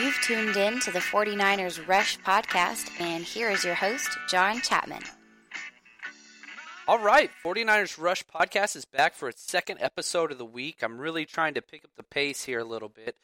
You've tuned in to the 49ers Rush podcast, and here is your host, John Chapman. All right, 49ers Rush podcast is back for its second episode of the week. I'm really trying to pick up the pace here a little bit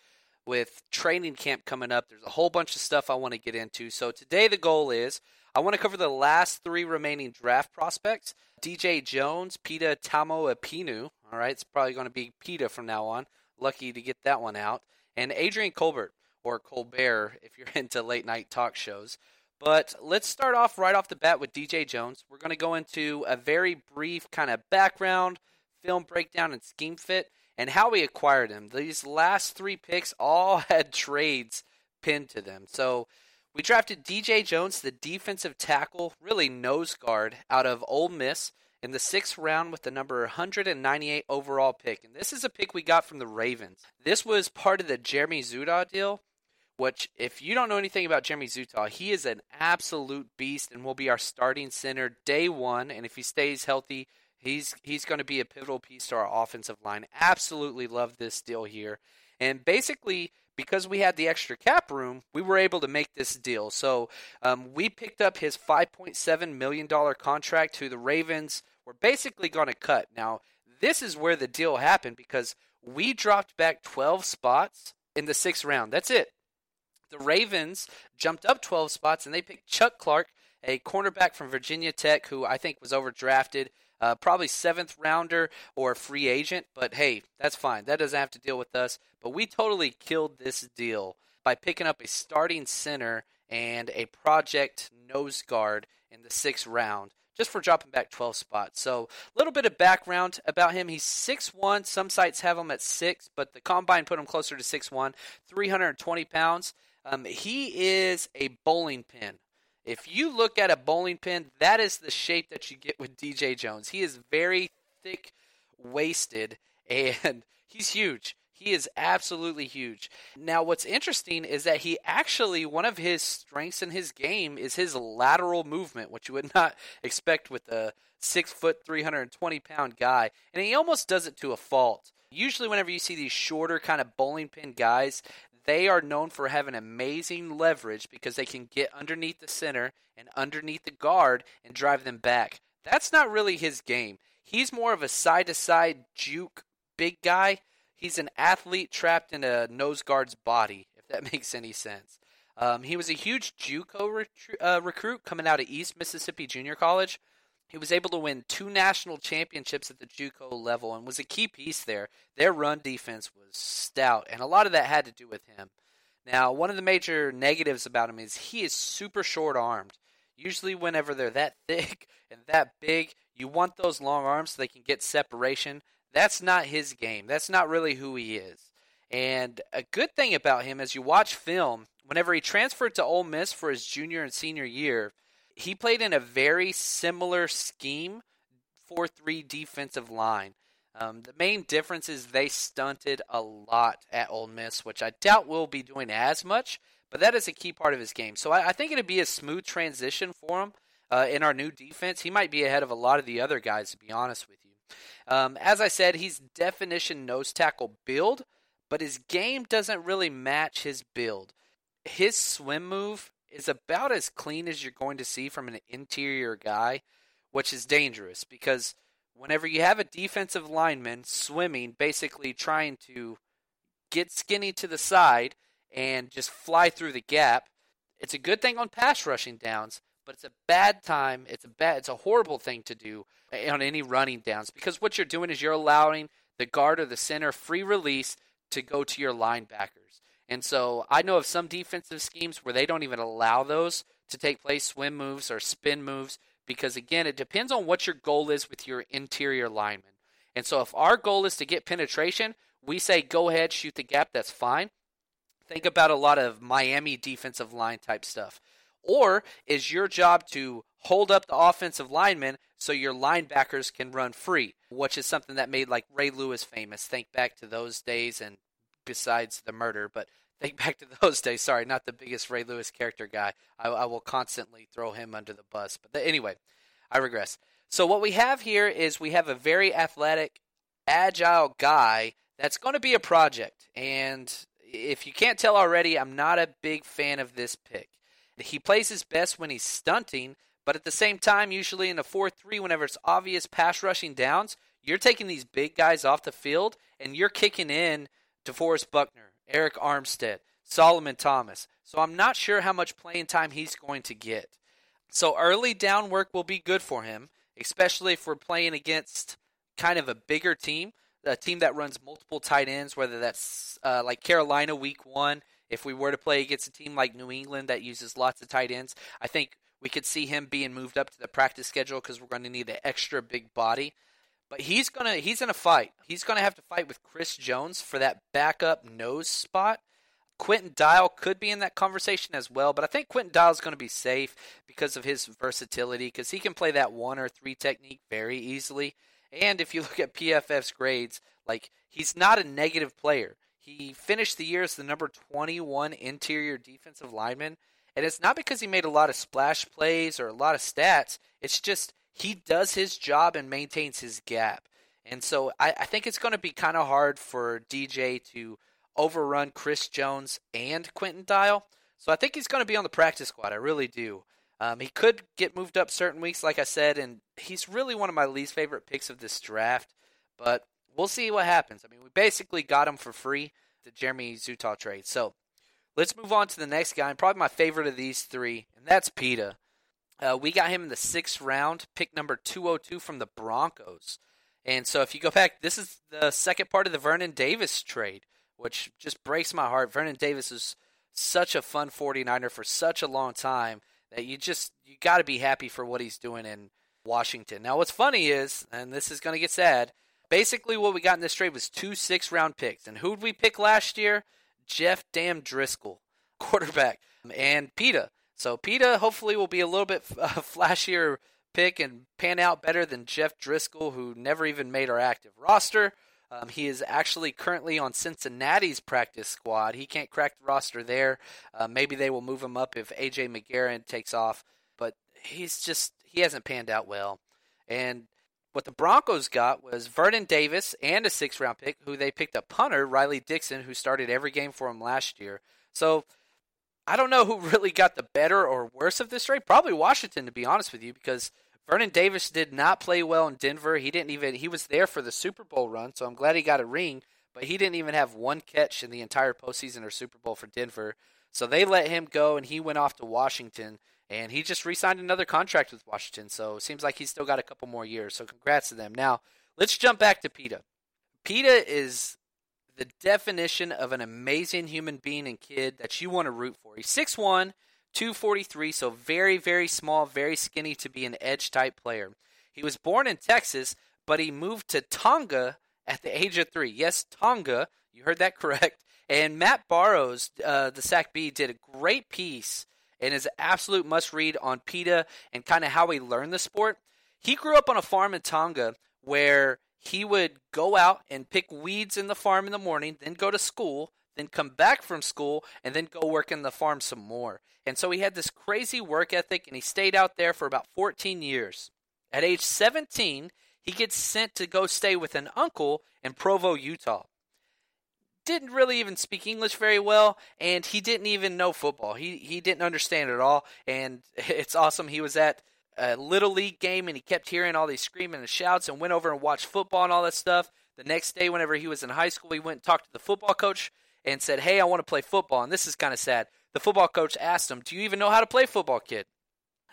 with training camp coming up. There's a whole bunch of stuff I want to get into. So today the goal is I want to cover the last three remaining draft prospects DJ Jones, Pita Tamo Taumoepenu. All right, it's probably going to be Pita from now on. Lucky to get that one out. And Adrian Colbert or Colbert if you're into late night talk shows. But let's start off right off the bat with DJ Jones. We're going to go into a very brief kind of background, film breakdown, and scheme fit, and how we acquired him. These last three picks all had trades pinned to them. So we drafted DJ Jones, the defensive tackle, really nose guard, out of Ole Miss in the sixth round with the number 198 overall pick. And this is a pick we got from the Ravens. This was part of the Jeremy Zuttah deal which if you don't know anything about Jeremy Zuttah, he is an absolute beast and will be our starting center day one. And if he stays healthy, he's he's going to be a pivotal piece to our offensive line. Absolutely love this deal here. And basically, because we had the extra cap room, we were able to make this deal. So um, we picked up his $5.7 million contract to the Ravens. We're basically going to cut. Now, this is where the deal happened because we dropped back 12 spots in the sixth round. That's it. The Ravens jumped up 12 spots and they picked Chuck Clark, a cornerback from Virginia Tech, who I think was overdrafted. Uh, probably seventh rounder or free agent, but hey, that's fine. That doesn't have to deal with us. But we totally killed this deal by picking up a starting center and a project nose guard in the sixth round just for dropping back 12 spots. So, a little bit of background about him. He's 6'1. Some sites have him at 6, but the combine put him closer to 6'1, 320 pounds. Um, he is a bowling pin. If you look at a bowling pin, that is the shape that you get with DJ Jones. He is very thick waisted and he's huge. He is absolutely huge. Now, what's interesting is that he actually, one of his strengths in his game is his lateral movement, which you would not expect with a six foot, 320 pound guy. And he almost does it to a fault. Usually, whenever you see these shorter kind of bowling pin guys, they are known for having amazing leverage because they can get underneath the center and underneath the guard and drive them back. That's not really his game. He's more of a side to side juke big guy. He's an athlete trapped in a nose guard's body, if that makes any sense. Um, he was a huge JUCO recru- uh, recruit coming out of East Mississippi Junior College. He was able to win two national championships at the JUCO level and was a key piece there. Their run defense was stout, and a lot of that had to do with him. Now, one of the major negatives about him is he is super short armed. Usually, whenever they're that thick and that big, you want those long arms so they can get separation. That's not his game. That's not really who he is. And a good thing about him as you watch film, whenever he transferred to Ole Miss for his junior and senior year, he played in a very similar scheme 4 3 defensive line. Um, the main difference is they stunted a lot at Ole Miss, which I doubt will be doing as much, but that is a key part of his game. So I, I think it'd be a smooth transition for him uh, in our new defense. He might be ahead of a lot of the other guys, to be honest with you. Um, as I said, he's definition nose tackle build, but his game doesn't really match his build. His swim move is about as clean as you're going to see from an interior guy, which is dangerous because whenever you have a defensive lineman swimming, basically trying to get skinny to the side and just fly through the gap, it's a good thing on pass rushing downs, but it's a bad time. It's a bad. It's a horrible thing to do eh, on any running downs because what you're doing is you're allowing the guard or the center free release to go to your linebackers. And so I know of some defensive schemes where they don't even allow those to take place, swim moves or spin moves, because again, it depends on what your goal is with your interior lineman. And so if our goal is to get penetration, we say go ahead, shoot the gap, that's fine. Think about a lot of Miami defensive line type stuff. Or is your job to hold up the offensive linemen so your linebackers can run free, which is something that made like Ray Lewis famous. Think back to those days and besides the murder, but think back to those days. Sorry, not the biggest Ray Lewis character guy. I, I will constantly throw him under the bus. But the, anyway, I regress. So what we have here is we have a very athletic, agile guy that's going to be a project. And if you can't tell already, I'm not a big fan of this pick. He plays his best when he's stunting, but at the same time, usually in a 4 3, whenever it's obvious pass rushing downs, you're taking these big guys off the field and you're kicking in DeForest Buckner, Arik Armstead, Solomon Thomas. So I'm not sure how much playing time he's going to get. So early down work will be good for him, especially if we're playing against kind of a bigger team, a team that runs multiple tight ends, whether that's uh, like Carolina week one. If we were to play against a team like New England that uses lots of tight ends, I think we could see him being moved up to the practice schedule because we're going to need an extra big body. But he's gonna he's in a fight. He's gonna have to fight with Chris Jones for that backup nose spot. Quinton Dial could be in that conversation as well, but I think Quinton Dial is going to be safe because of his versatility, because he can play that one or three technique very easily. And if you look at PFF's grades, like he's not a negative player. He finished the year as the number 21 interior defensive lineman, and it's not because he made a lot of splash plays or a lot of stats. It's just he does his job and maintains his gap. And so I, I think it's going to be kind of hard for DJ to overrun Chris Jones and Quinton Dial. So I think he's going to be on the practice squad. I really do. Um, he could get moved up certain weeks, like I said, and he's really one of my least favorite picks of this draft. But we'll see what happens. I mean, we basically got him for free, the Jeremy Zuttah trade. So let's move on to the next guy, and probably my favorite of these three, and that's Pita. Uh, we got him in the sixth round, pick number 202 from the Broncos. And so if you go back, this is the second part of the Vernon Davis trade, which just breaks my heart. Vernon Davis is such a fun 49er for such a long time that you just you got to be happy for what he's doing in Washington. Now what's funny is, and this is going to get sad, basically what we got in this trade was two six round picks. And who did we pick last year? Jeff Damn Driskel, quarterback, and Pita. So Pita hopefully will be a little bit uh, flashier pick and pan out better than Jeff Driskel, who never even made our active roster. Um, he is actually currently on Cincinnati's practice squad. He can't crack the roster there. Uh, maybe they will move him up if AJ McCarron takes off, but he's just he hasn't panned out well. And what the Broncos got was Vernon Davis and a six round pick, who they picked a punter, Riley Dixon, who started every game for him last year. So I don't know who really got the better or worse of this trade. Probably Washington, to be honest with you, because Vernon Davis did not play well in Denver. He didn't even he was there for the Super Bowl run, so I'm glad he got a ring, but he didn't even have one catch in the entire postseason or Super Bowl for Denver. So they let him go, and he went off to Washington. And he just re-signed another contract with Washington. So it seems like he's still got a couple more years. So congrats to them. Now let's jump back to Pita. Pita is the definition of an amazing human being and kid that you want to root for. He's 6'1", 243, so very, very small, very skinny to be an edge type player. He was born in Texas, but he moved to Tonga at the age of three. Yes, Tonga. You heard that correct. And Matt Barrows, uh, the Sac Bee, did a great piece and is an absolute must read on Pita and kind of how he learned the sport. He grew up on a farm in Tonga where he would go out and pick weeds in the farm in the morning, then go to school, then come back from school, and then go work in the farm some more. And so he had this crazy work ethic, and he stayed out there for about 14 years. At age 17, he gets sent to go stay with an uncle in Provo, Utah. Didn't really even speak English very well, and he didn't even know football. He he didn't understand it at all, and it's awesome. He was at a little league game and he kept hearing all these screaming and shouts and went over and watched football and all that stuff. The next day, whenever he was in high school, he went and talked to the football coach and said, Hey, I want to play football. And this is kind of sad. The football coach asked him, Do you even know how to play football, kid?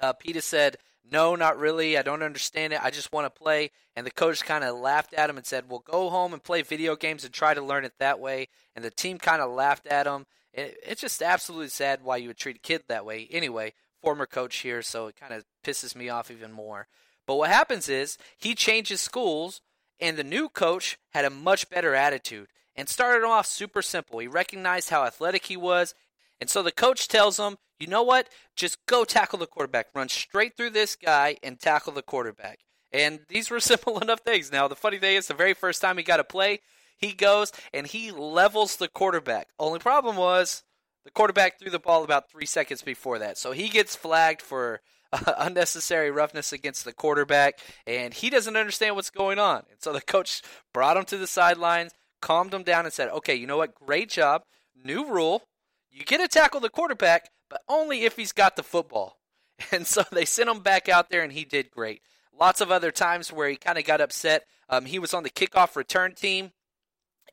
Uh, Pita said, No, not really. I don't understand it. I just want to play. And the coach kind of laughed at him and said, Well, go home and play video games and try to learn it that way. And the team kind of laughed at him. It, it's just absolutely sad why you would treat a kid that way. Anyway, former coach here, so it kind of pisses me off even more. But what happens is he changes schools, and the new coach had a much better attitude and started off super simple. He recognized how athletic he was, and so the coach tells him, you know what? Just go tackle the quarterback. Run straight through this guy and tackle the quarterback. And these were simple enough things. Now, the funny thing is, the very first time he got a play, he goes and he levels the quarterback. Only problem was the quarterback threw the ball about three seconds before that. So he gets flagged for uh, unnecessary roughness against the quarterback, and he doesn't understand what's going on. And so the coach brought him to the sidelines, calmed him down, and said, Okay, you know what? Great job. New rule. You get to tackle the quarterback, but only if he's got the football. And so they sent him back out there, and he did great. Lots of other times where he kind of got upset. Um, he was on the kickoff return team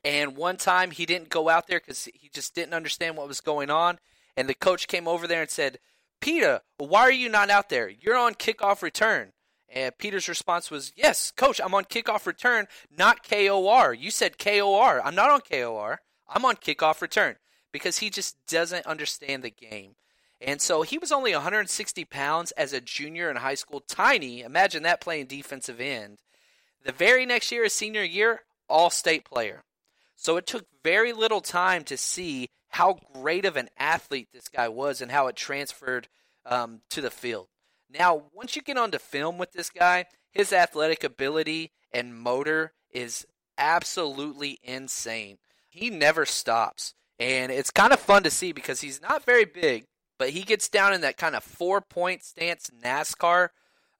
and one time he didn't go out there because he just didn't understand what was going on. And the coach came over there and said, Peter, why are you not out there? You're on kickoff return. And Peter's response was, Yes, coach, I'm on kickoff return, not KOR. You said KOR. I'm not on KOR. I'm on kickoff return because he just doesn't understand the game. And so he was only 160 pounds as a junior in high school, tiny. Imagine that playing defensive end. The very next year, his senior year, all state player. So it took very little time to see how great of an athlete this guy was and how it transferred um, to the field. Now, once you get onto film with this guy, his athletic ability and motor is absolutely insane. He never stops. And it's kind of fun to see because he's not very big, but he gets down in that kind of four point stance NASCAR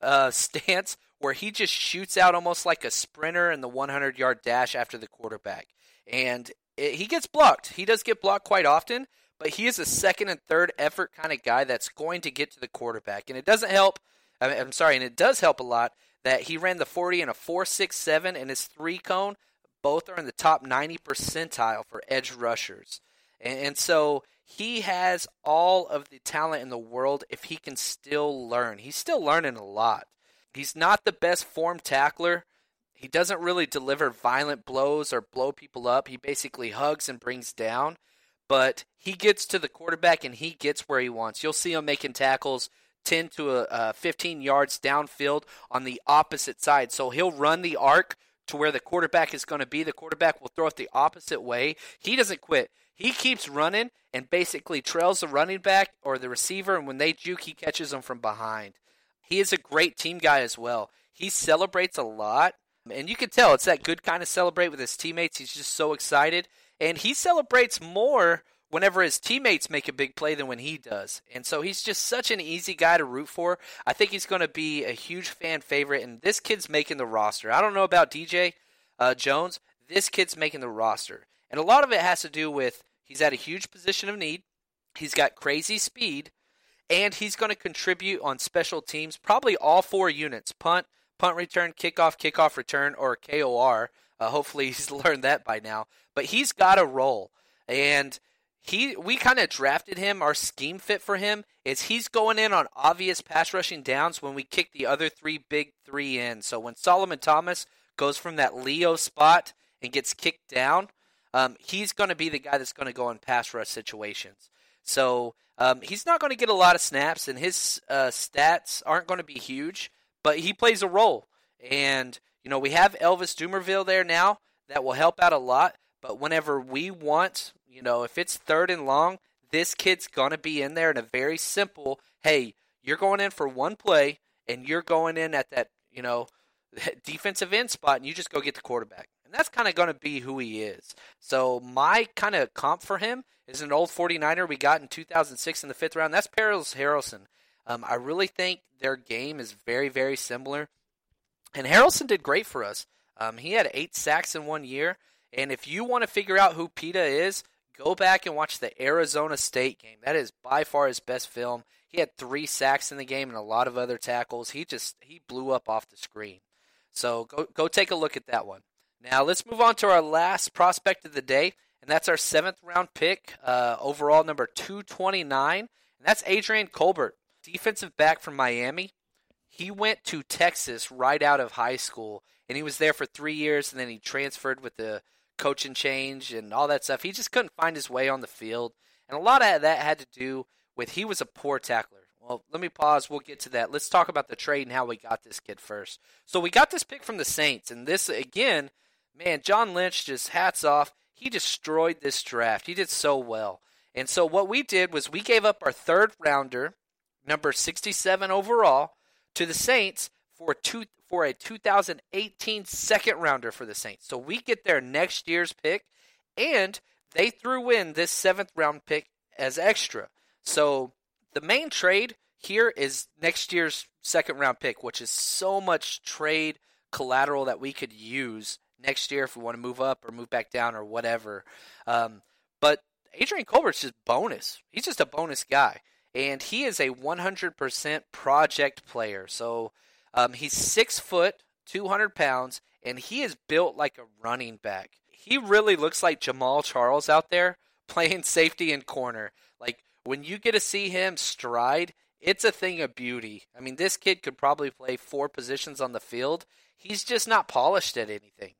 uh, stance where he just shoots out almost like a sprinter in the 100 yard dash after the quarterback and it, he gets blocked. He does get blocked quite often, but he is a second and third effort kind of guy that's going to get to the quarterback. And it doesn't help. I'm sorry, and it does help a lot that he ran the 40 in a 4.67 and his three cone. Both are in the top 90 percentile for edge rushers. And, and so he has all of the talent in the world if he can still learn. He's still learning a lot. He's not the best form tackler, he doesn't really deliver violent blows or blow people up. He basically hugs and brings down, but he gets to the quarterback and he gets where he wants. You'll see him making tackles 10 to a, uh, 15 yards downfield on the opposite side. So he'll run the arc to where the quarterback is going to be. The quarterback will throw it the opposite way. He doesn't quit. He keeps running and basically trails the running back or the receiver, and when they juke, he catches them from behind. He is a great team guy as well. He celebrates a lot and you can tell it's that good kind of celebrate with his teammates. He's just so excited. And he celebrates more whenever his teammates make a big play than when he does. And so he's just such an easy guy to root for. I think he's going to be a huge fan favorite. And this kid's making the roster. I don't know about DJ uh, Jones. This kid's making the roster. And a lot of it has to do with he's at a huge position of need. He's got crazy speed. And he's going to contribute on special teams, probably all four units punt, punt return, kickoff, kickoff return, or KOR. Uh, hopefully he's learned that by now. But he's got a role, and he we kind of drafted him. Our scheme fit for him is he's going in on obvious pass rushing downs when we kick the other three big three in. So when Solomon Thomas goes from that Leo spot and gets kicked down, um, he's going to be the guy that's going to go in pass rush situations. So um, he's not going to get a lot of snaps, and his uh, stats aren't going to be huge, but he plays a role. And you know we have Elvis Dumervil there now that will help out a lot. But whenever we want, you know, if it's third and long, this kid's going to be in there in a very simple, hey, you're going in for one play and you're going in at that, you know, defensive end spot and you just go get the quarterback. And that's kind of going to be who he is. So my kind of comp for him is an old 49er we got in 2006 in the fifth round. That's Parys Haralson. Um, I really think their game is very, very similar. And Harrelson did great for us. Um, he had eight sacks in one year. And if you want to figure out who Pita is, go back and watch the Arizona State game. That is by far his best film. He had three sacks in the game and a lot of other tackles. He just he blew up off the screen. So go go take a look at that one. Now let's move on to our last prospect of the day, and that's our seventh round pick, uh, overall number two twenty nine, and that's Adrian Colbert, defensive back from Miami. He went to Texas right out of high school, and he was there for three years, and then he transferred with the coaching change and all that stuff. He just couldn't find his way on the field, and a lot of that had to do with he was a poor tackler. Well, let me pause. We'll get to that. Let's talk about the trade and how we got this kid first. So we got this pick from the Saints, and this again, man, John Lynch just hats off. He destroyed this draft. He did so well. And so what we did was we gave up our third rounder, number 67 overall, to the Saints for two for a 2018 second rounder for the Saints. So we get their next year's pick, and they threw in this seventh round pick as extra. So the main trade here is next year's second round pick, which is so much trade collateral that we could use next year if we want to move up or move back down or whatever. Um, but Adrian Colbert's just bonus. He's just a bonus guy and he is a 100% project player. So um, he's six foot, 200 pounds, and he is built like a running back. He really looks like Jamaal Charles out there playing safety and corner. Like when you get to see him stride, it's a thing of beauty. I mean, this kid could probably play four positions on the field. He's just not polished at anything.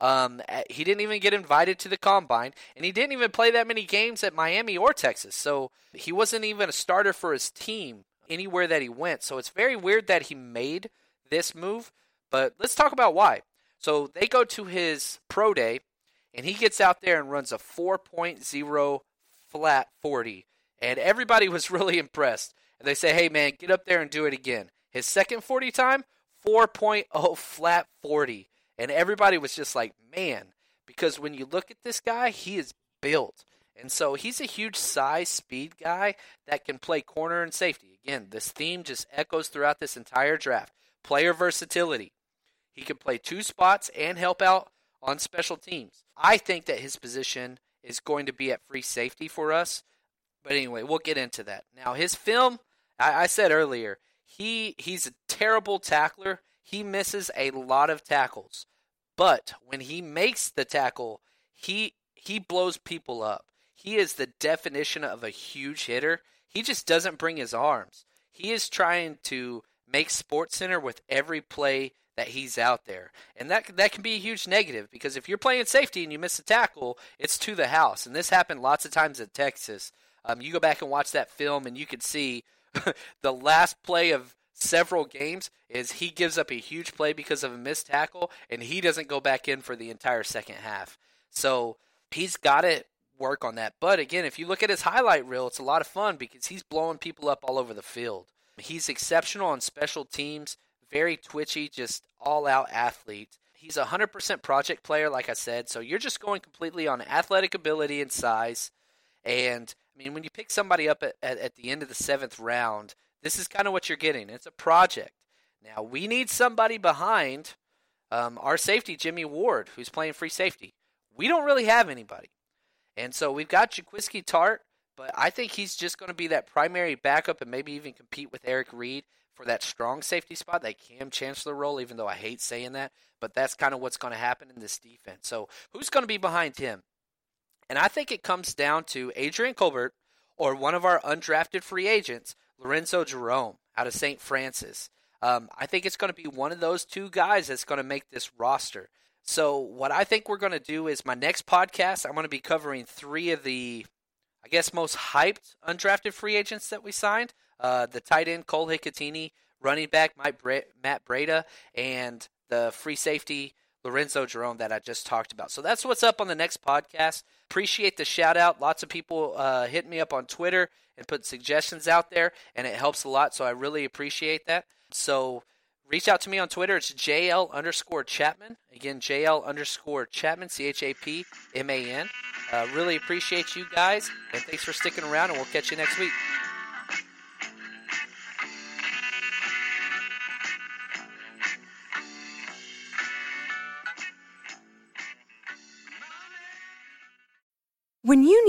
Um, he didn't even get invited to the combine, and he didn't even play that many games at Miami or Texas. So he wasn't even a starter for his team anywhere that he went. So it's very weird that he made this move. But let's talk about why. So they go to his pro day, and he gets out there and runs a 4.0 flat 40. And everybody was really impressed. And they say, hey, man, get up there and do it again. His second 40 time, 4.0 flat 40. And everybody was just like, man, because when you look at this guy, he is built. And so he's a huge size speed guy that can play corner and safety. Again, this theme just echoes throughout this entire draft. Player versatility. He can play two spots and help out on special teams. I think that his position is going to be at free safety for us. But anyway, we'll get into that. Now his film, I, I said earlier, he he's a terrible tackler he misses a lot of tackles. But when he makes the tackle, he he blows people up. He is the definition of a huge hitter. He just doesn't bring his arms. He is trying to make Sports Center with every play that he's out there. And that that can be a huge negative because if you're playing safety and you miss a tackle, it's to the house. And this happened lots of times at Texas. Um, you go back and watch that film and you can see the last play of several games is he gives up a huge play because of a missed tackle and he doesn't go back in for the entire second half. So he's got to work on that. But again, if you look at his highlight reel, it's a lot of fun because he's blowing people up all over the field. He's exceptional on special teams, very twitchy, just all out athlete. He's a 100% project player, like I said. So you're just going completely on athletic ability and size. And I mean, when you pick somebody up at, at, at the end of the seventh round, this is kind of what you're getting. It's a project. Now, we need somebody behind um, our safety, Jimmy Ward, who's playing free safety. We don't really have anybody. And so we've got Jaquiski Tartt, but I think he's just going to be that primary backup and maybe even compete with Eric Reid for that strong safety spot, that Kam Chancellor role, even though I hate saying that. But that's kind of what's going to happen in this defense. So who's going to be behind him? And I think it comes down to Adrian Colbert or one of our undrafted free agents, Lorenzo Jerome out of St. Francis. Um, I think it's going to be one of those two guys that's going to make this roster. So, what I think we're going to do is my next podcast, I'm going to be covering three of the, I guess, most hyped undrafted free agents that we signed. Uh, the tight end, Cole Hikutini, running back, Matt Breida, and the free safety, Lorenzo Jerome, that I just talked about. So, that's what's up on the next podcast. Appreciate the shout out. Lots of people uh, hit me up on Twitter and put suggestions out there, and it helps a lot. So, I really appreciate that. So, reach out to me on Twitter. It's JL underscore Chapman. Again, JL underscore Chapman, C H A P M A N. Uh, really appreciate you guys, and thanks for sticking around, and we'll catch you next week.